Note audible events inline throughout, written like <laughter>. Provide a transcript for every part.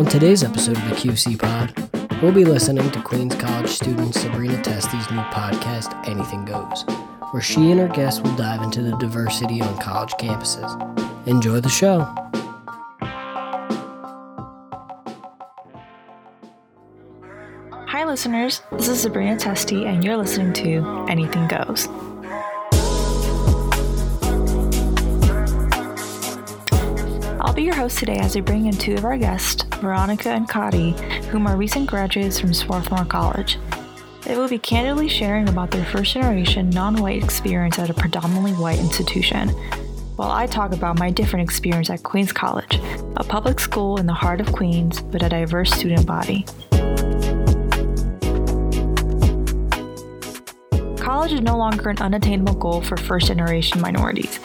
On today's episode of the QC Pod, we'll be listening to Queens College student Sabrina Testi's new podcast, Anything Goes, where she and her guests will dive into the diversity on college campuses. Enjoy the show. Hi, listeners. This is Sabrina Testi, and you're listening to Anything Goes. Be your host today as we bring in two of our guests, Veronica and Kadi, whom are recent graduates from Swarthmore College. They will be candidly sharing about their first generation non white experience at a predominantly white institution, while I talk about my different experience at Queens College, a public school in the heart of Queens with a diverse student body. College is no longer an unattainable goal for first generation minorities.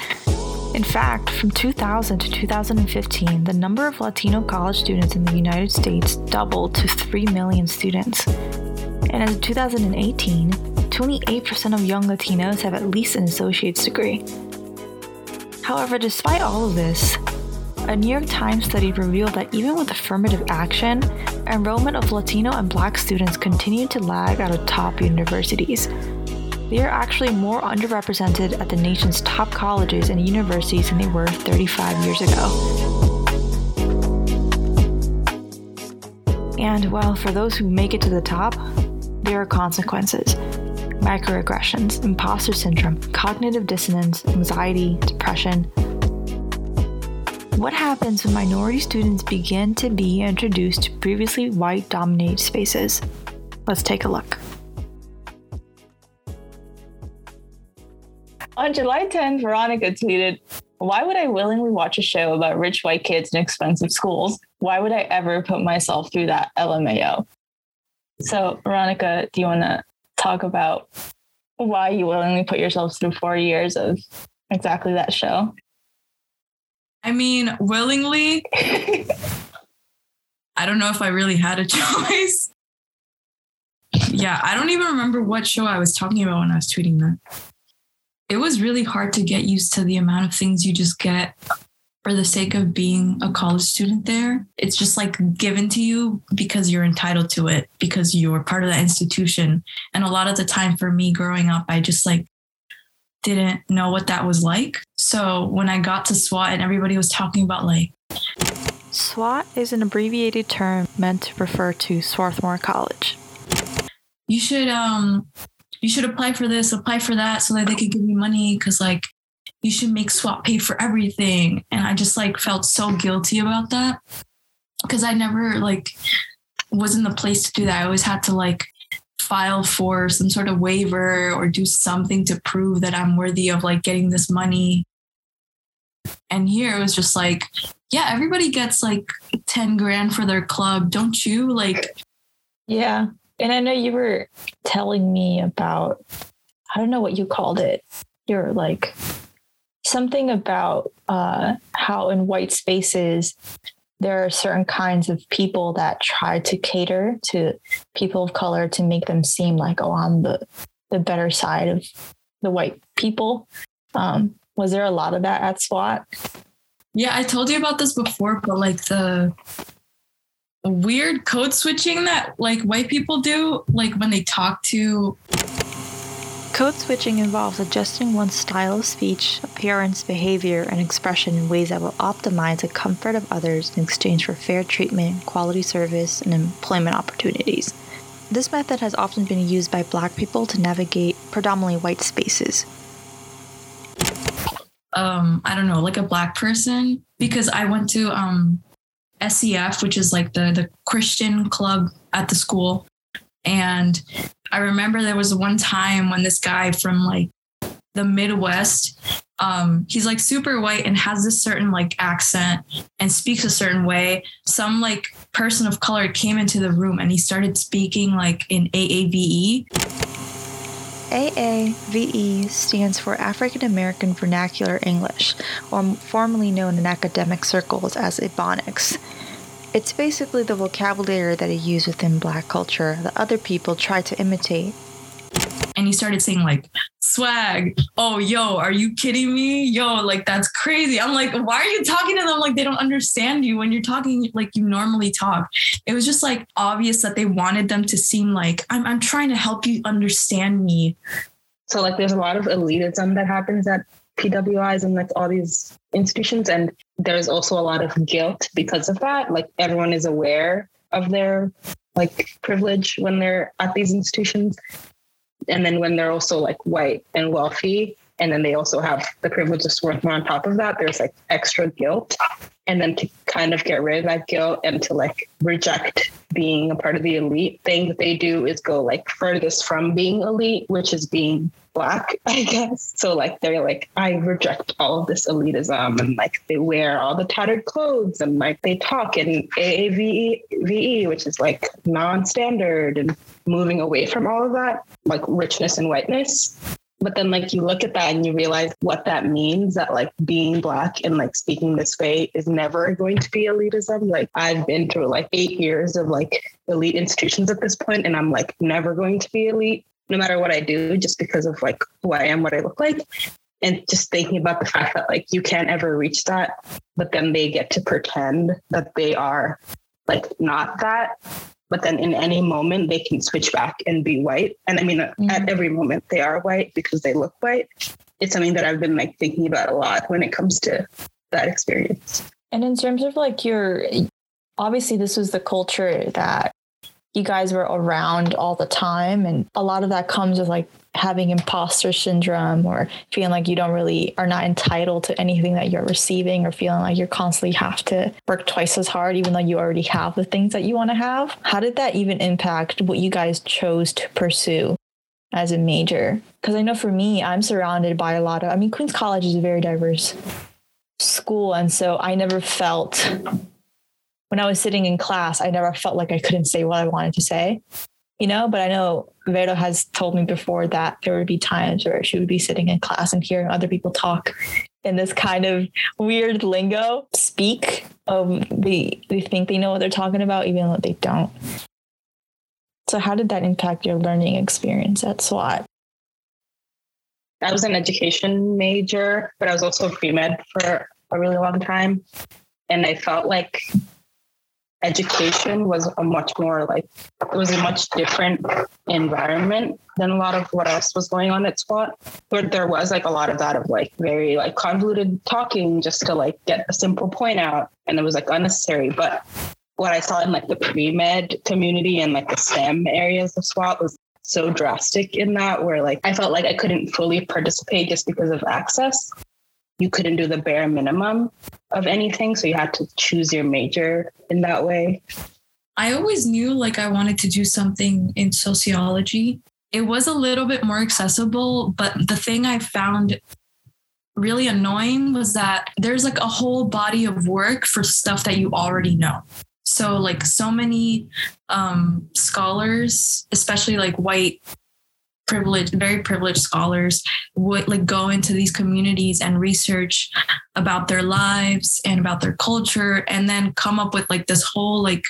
In fact, from 2000 to 2015, the number of Latino college students in the United States doubled to 3 million students. And as of 2018, 28% of young Latinos have at least an associate's degree. However, despite all of this, a New York Times study revealed that even with affirmative action, enrollment of Latino and Black students continued to lag out of top universities. They are actually more underrepresented at the nation's top colleges and universities than they were 35 years ago. And well, for those who make it to the top, there are consequences microaggressions, imposter syndrome, cognitive dissonance, anxiety, depression. What happens when minority students begin to be introduced to previously white dominated spaces? Let's take a look. On July 10th, Veronica tweeted, Why would I willingly watch a show about rich white kids in expensive schools? Why would I ever put myself through that LMAO? So, Veronica, do you want to talk about why you willingly put yourself through four years of exactly that show? I mean, willingly. <laughs> I don't know if I really had a <laughs> choice. yeah, I don't even remember what show I was talking about when I was tweeting that it was really hard to get used to the amount of things you just get for the sake of being a college student there. It's just like given to you because you're entitled to it, because you're part of that institution. And a lot of the time for me growing up, I just like didn't know what that was like. So when I got to SWAT and everybody was talking about like SWAT is an abbreviated term meant to refer to Swarthmore College. You should um you should apply for this, apply for that so that they could give you money because like you should make SWAT pay for everything. And I just like felt so guilty about that because I never like was in the place to do that. I always had to like file for some sort of waiver or do something to prove that I'm worthy of like getting this money. And here it was just like, yeah, everybody gets like 10 grand for their club, don't you? Like, yeah. And I know you were telling me about, I don't know what you called it. You're like something about uh, how in white spaces, there are certain kinds of people that try to cater to people of color to make them seem like, oh, I'm the, the better side of the white people. Um, was there a lot of that at SWAT? Yeah, I told you about this before, but like the weird code switching that like white people do, like when they talk to. Code switching involves adjusting one's style of speech, appearance, behavior, and expression in ways that will optimize the comfort of others in exchange for fair treatment, quality service, and employment opportunities. This method has often been used by black people to navigate predominantly white spaces. Um, I don't know, like a black person, because I went to um SCF, which is like the the Christian club at the school. And I remember there was one time when this guy from like the Midwest, um, he's like super white and has this certain like accent and speaks a certain way. Some like person of color came into the room and he started speaking like in AAVE. AAVE stands for African American Vernacular English, or formerly known in academic circles as Ebonics. It's basically the vocabulary that is used within black culture that other people try to imitate. and he started saying like swag. Oh, yo, are you kidding me? Yo, like that's crazy. I'm like, why are you talking to them like they don't understand you when you're talking like you normally talk? It was just like obvious that they wanted them to seem like I'm, I'm trying to help you understand me. So like there's a lot of elitism that happens at PWIs and like all these institutions. And there's also a lot of guilt because of that. Like everyone is aware of their like privilege when they're at these institutions. And then when they're also like white and wealthy, and then they also have the privilege of Swarthmore on top of that, there's like extra guilt. And then to kind of get rid of that guilt and to like reject being a part of the elite thing that they do is go like furthest from being elite, which is being black, <laughs> I guess. So like they're like, I reject all of this elitism and like they wear all the tattered clothes and like they talk in AAVE, which is like non-standard and moving away from all of that, like richness and whiteness. But then like you look at that and you realize what that means that like being black and like speaking this way is never going to be elitism. Like I've been through like eight years of like elite institutions at this point and I'm like never going to be elite no matter what I do, just because of like who I am, what I look like. And just thinking about the fact that like you can't ever reach that, but then they get to pretend that they are like not that. But then in any moment they can switch back and be white. And I mean, mm-hmm. at every moment they are white because they look white. It's something that I've been like thinking about a lot when it comes to that experience. And in terms of like your, obviously, this was the culture that you guys were around all the time. And a lot of that comes with like having imposter syndrome or feeling like you don't really are not entitled to anything that you're receiving or feeling like you constantly have to work twice as hard even though you already have the things that you want to have. How did that even impact what you guys chose to pursue as a major? Because i know for me i'm surrounded by a lot of i mean queens college is a very diverse school. And so i never felt when I was sitting in class, I never felt like I couldn't say what I wanted to say, you know. But I know Vero has told me before that there would be times where she would be sitting in class and hearing other people talk in this kind of weird lingo, speak. Of they they think they know what they're talking about, even though they don't. So, how did that impact your learning experience at SWAT? I was an education major, but I was also pre med for a really long time. And I felt like education was a much more like it was a much different environment than a lot of what else was going on at SWAT. But there was like a lot of that of like very like convoluted talking just to like get a simple point out. And it was like unnecessary. But what I saw in like the pre-med community and like the STEM areas of SWAT was so drastic in that where like I felt like I couldn't fully participate just because of access you couldn't do the bare minimum of anything. So you had to choose your major in that way. I always knew like I wanted to do something in sociology. It was a little bit more accessible, but the thing I found really annoying was that there's like a whole body of work for stuff that you already know. So like so many um, scholars, especially like white privileged, very privileged scholars would like go into these communities and research about their lives and about their culture and then come up with like this whole like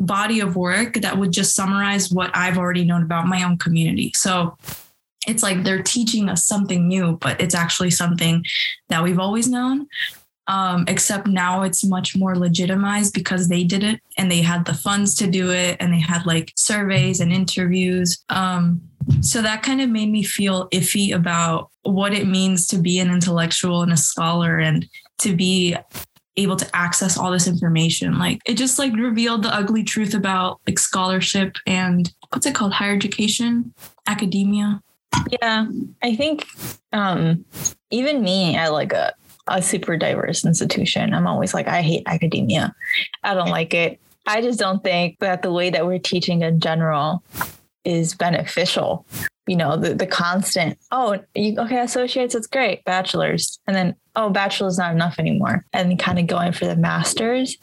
body of work that would just summarize what I've already known about my own community. So it's like they're teaching us something new, but it's actually something that we've always known. Um, except now it's much more legitimized because they did it and they had the funds to do it and they had like surveys and interviews. Um, so that kind of made me feel iffy about what it means to be an intellectual and a scholar and to be able to access all this information. Like it just like revealed the ugly truth about like scholarship and what's it called? Higher education, academia. Yeah. I think um even me at like a a super diverse institution. I'm always like, I hate academia. I don't like it. I just don't think that the way that we're teaching in general is beneficial. You know, the, the constant, oh, you, okay, associates, it's great, bachelor's. And then, oh, bachelor's not enough anymore. And kind of going for the master's,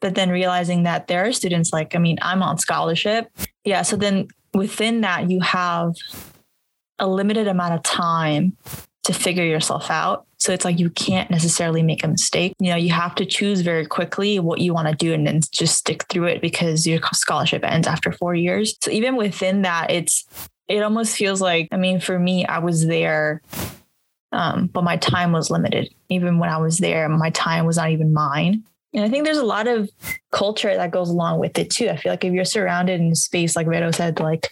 but then realizing that there are students like, I mean, I'm on scholarship. Yeah. So then within that, you have a limited amount of time to figure yourself out. So it's like you can't necessarily make a mistake. You know, you have to choose very quickly what you want to do and then just stick through it because your scholarship ends after four years. So even within that, it's it almost feels like, I mean, for me, I was there, um, but my time was limited. Even when I was there, my time was not even mine. And I think there's a lot of culture that goes along with it too. I feel like if you're surrounded in space, like Vero said, like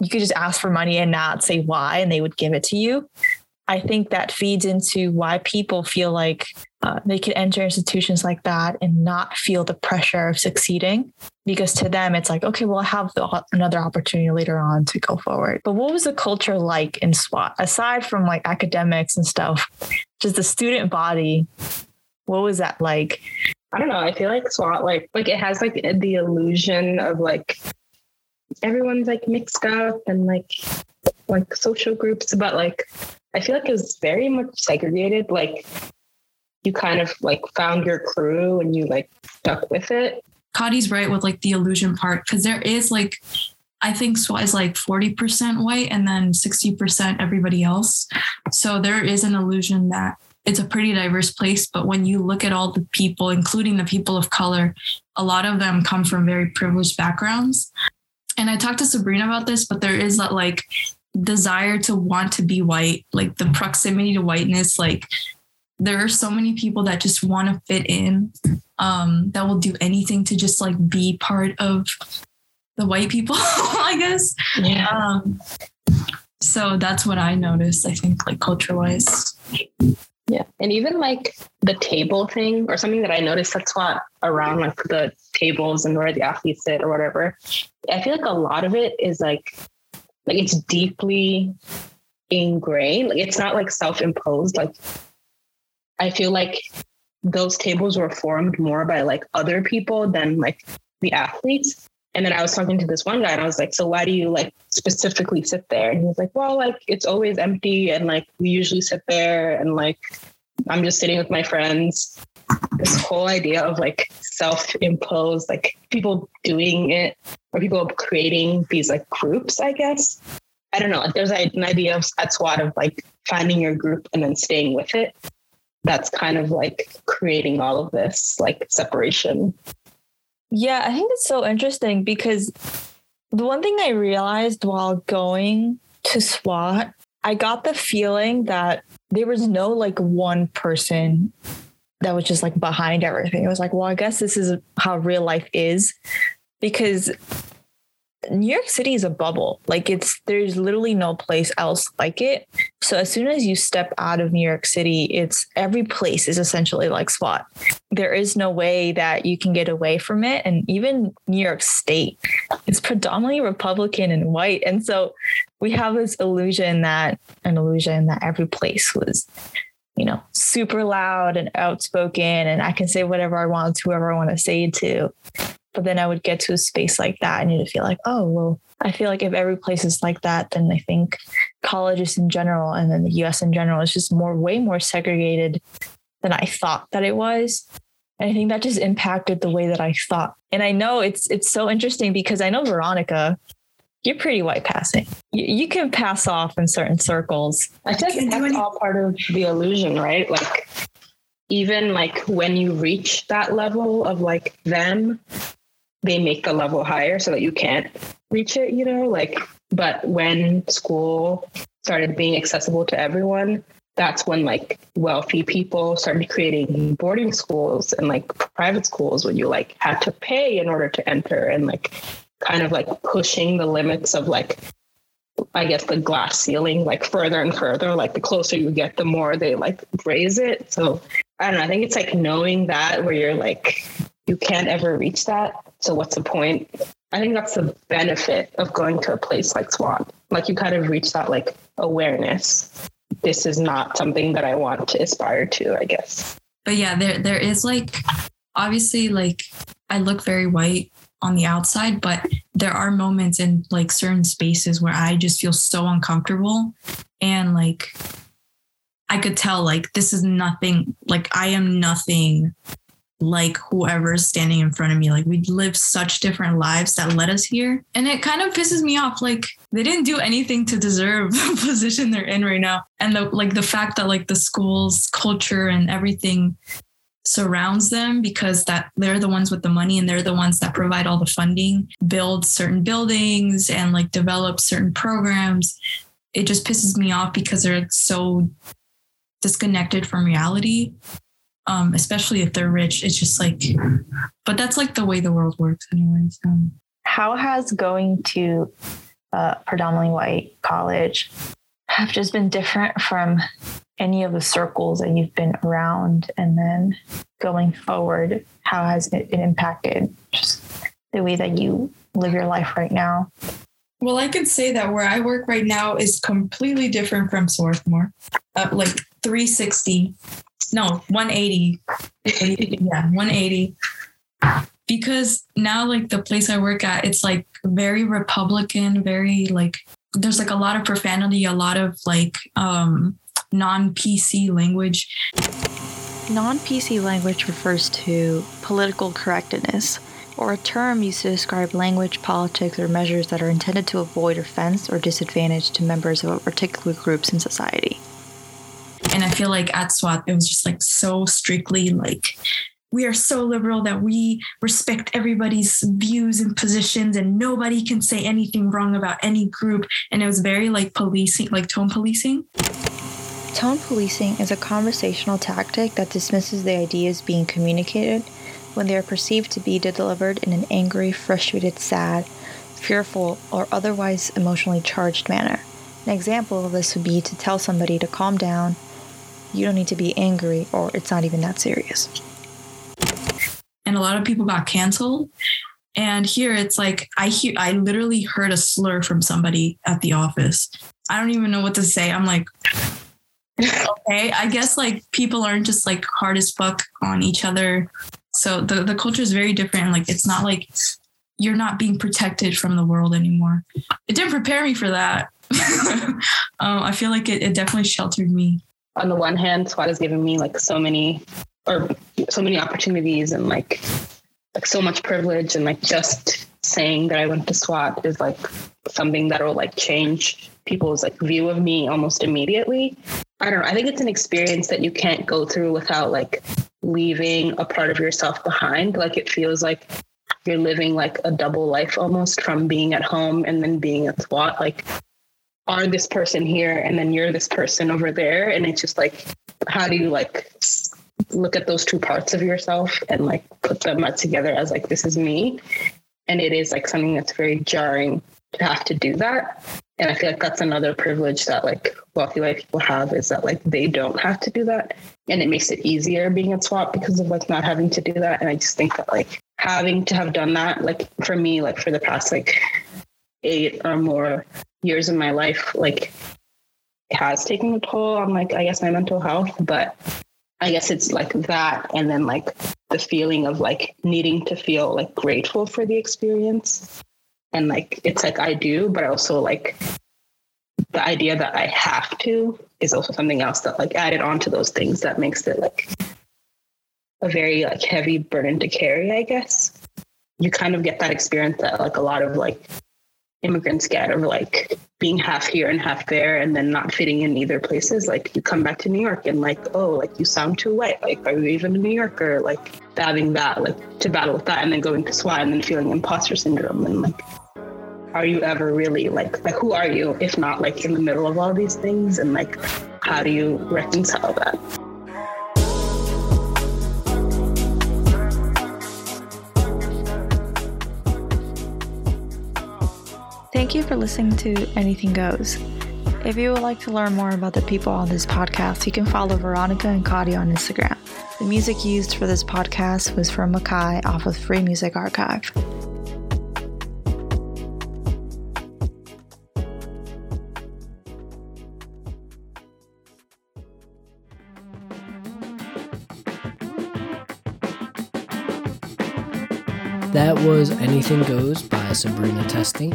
you could just ask for money and not say why, and they would give it to you. I think that feeds into why people feel like uh, they can enter institutions like that and not feel the pressure of succeeding. Because to them it's like okay well i have the, another opportunity later on to go forward. But what was the culture like in swat? Aside from like academics and stuff just the student body what was that like? I don't know. I feel like swat like like it has like the illusion of like everyone's like mixed up and like like social groups but like I feel like it was very much segregated. Like you kind of like found your crew and you like stuck with it. Kadi's right with like the illusion part because there is like I think SWAT is like 40% white and then 60% everybody else. So there is an illusion that it's a pretty diverse place. But when you look at all the people, including the people of color, a lot of them come from very privileged backgrounds. And I talked to Sabrina about this, but there is that like desire to want to be white, like the proximity to whiteness, like there are so many people that just want to fit in, um, that will do anything to just like be part of the white people, <laughs> I guess. Yeah. Um, so that's what I noticed, I think, like culture wise. Yeah. And even like the table thing or something that I noticed that's not around like the tables and where the athletes sit or whatever. I feel like a lot of it is like like it's deeply ingrained. Like it's not like self-imposed. Like I feel like those tables were formed more by like other people than like the athletes. And then I was talking to this one guy and I was like, so why do you like specifically sit there? And he was like, well, like it's always empty and like we usually sit there and like I'm just sitting with my friends. This whole idea of like self-imposed, like people doing it or people creating these like groups, I guess. I don't know. Like there's an idea of at SWAT of like finding your group and then staying with it. That's kind of like creating all of this like separation. Yeah, I think it's so interesting because the one thing I realized while going to SWAT, I got the feeling that there was no like one person that was just like behind everything. It was like, well, I guess this is how real life is because New York City is a bubble. Like it's there's literally no place else like it. So as soon as you step out of New York City, it's every place is essentially like SWAT. There is no way that you can get away from it. And even New York State, it's predominantly Republican and white. And so we have this illusion that an illusion that every place was you know, super loud and outspoken, and I can say whatever I want to whoever I want to say it to. But then I would get to a space like that and you'd feel like, oh, well, I feel like if every place is like that, then I think colleges in general and then the US in general is just more, way more segregated than I thought that it was. And I think that just impacted the way that I thought. And I know it's it's so interesting because I know Veronica, you're pretty white passing. You, you can pass off in certain circles. I think that's all part of the illusion, right? Like even like when you reach that level of like them, they make the level higher so that you can't reach it, you know, like but when school started being accessible to everyone, that's when like wealthy people started creating boarding schools and like private schools when you like had to pay in order to enter and like kind of like pushing the limits of like I guess the glass ceiling like further and further. Like the closer you get, the more they like raise it. So I don't know. I think it's like knowing that where you're like you can't ever reach that. So what's the point? I think that's the benefit of going to a place like SWAT. Like you kind of reach that like awareness. This is not something that I want to aspire to, I guess. But yeah, there there is like obviously like I look very white on the outside, but there are moments in like certain spaces where I just feel so uncomfortable and like I could tell like this is nothing like I am nothing like whoever's standing in front of me. Like we live such different lives that led us here. And it kind of pisses me off. Like they didn't do anything to deserve <laughs> the position they're in right now. And the like the fact that like the school's culture and everything surrounds them because that they're the ones with the money and they're the ones that provide all the funding, build certain buildings and like develop certain programs. It just pisses me off because they're so disconnected from reality. Um, especially if they're rich. It's just like but that's like the way the world works anyways. Um, How has going to a predominantly white college have just been different from any of the circles that you've been around? And then going forward, how has it impacted just the way that you live your life right now? Well, I can say that where I work right now is completely different from Swarthmore. Uh, like 360, no, 180. <laughs> yeah, 180. Because now, like the place I work at, it's like very Republican, very like, there's like a lot of profanity, a lot of like um, non PC language. Non PC language refers to political correctness, or a term used to describe language, politics, or measures that are intended to avoid offense or disadvantage to members of a particular groups in society. And I feel like at SWAT, it was just like so strictly like, we are so liberal that we respect everybody's views and positions and nobody can say anything wrong about any group. And it was very like policing, like tone policing. Tone policing is a conversational tactic that dismisses the ideas being communicated when they are perceived to be delivered in an angry, frustrated, sad, fearful, or otherwise emotionally charged manner. An example of this would be to tell somebody to calm down, you don't need to be angry, or it's not even that serious. And a lot of people got canceled. And here it's like I hear I literally heard a slur from somebody at the office. I don't even know what to say. I'm like, okay, I guess like people aren't just like hard as fuck on each other. So the, the culture is very different. Like it's not like you're not being protected from the world anymore. It didn't prepare me for that. <laughs> um, I feel like it, it definitely sheltered me. On the one hand, SWAT has given me like so many or so many opportunities and like like so much privilege and like just saying that I went to SWAT is like something that will like change people's like view of me almost immediately. I don't know. I think it's an experience that you can't go through without like leaving a part of yourself behind. Like it feels like you're living like a double life almost from being at home and then being at SWAT. Like are this person here and then you're this person over there. And it's just like, how do you like look at those two parts of yourself and like put them together as like this is me and it is like something that's very jarring to have to do that and i feel like that's another privilege that like wealthy white people have is that like they don't have to do that and it makes it easier being a swat because of like not having to do that and i just think that like having to have done that like for me like for the past like eight or more years of my life like has taken a toll on like i guess my mental health but I guess it's like that. And then like the feeling of like needing to feel like grateful for the experience. And like, it's like I do, but also like the idea that I have to is also something else that like added on to those things that makes it like a very like heavy burden to carry, I guess. You kind of get that experience that like a lot of like immigrants get of like being half here and half there and then not fitting in either places. Like you come back to new york and like oh like you sound too white. Like are you even a new yorker? Like having that like to battle with that and then going to swat and then feeling imposter syndrome and like are you ever really like like who are you if not like in the middle of all these things and like how do you reconcile that Thank you for listening to Anything Goes. If you would like to learn more about the people on this podcast, you can follow Veronica and Kadi on Instagram. The music used for this podcast was from Makai off of Free Music Archive. That was Anything Goes by Sabrina Testi.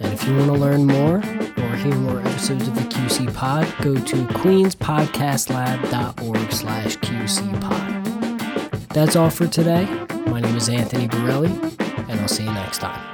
And if you want to learn more or hear more episodes of the QC Pod, go to queenspodcastlab.org slash QCPod. That's all for today. My name is Anthony Borelli, and I'll see you next time.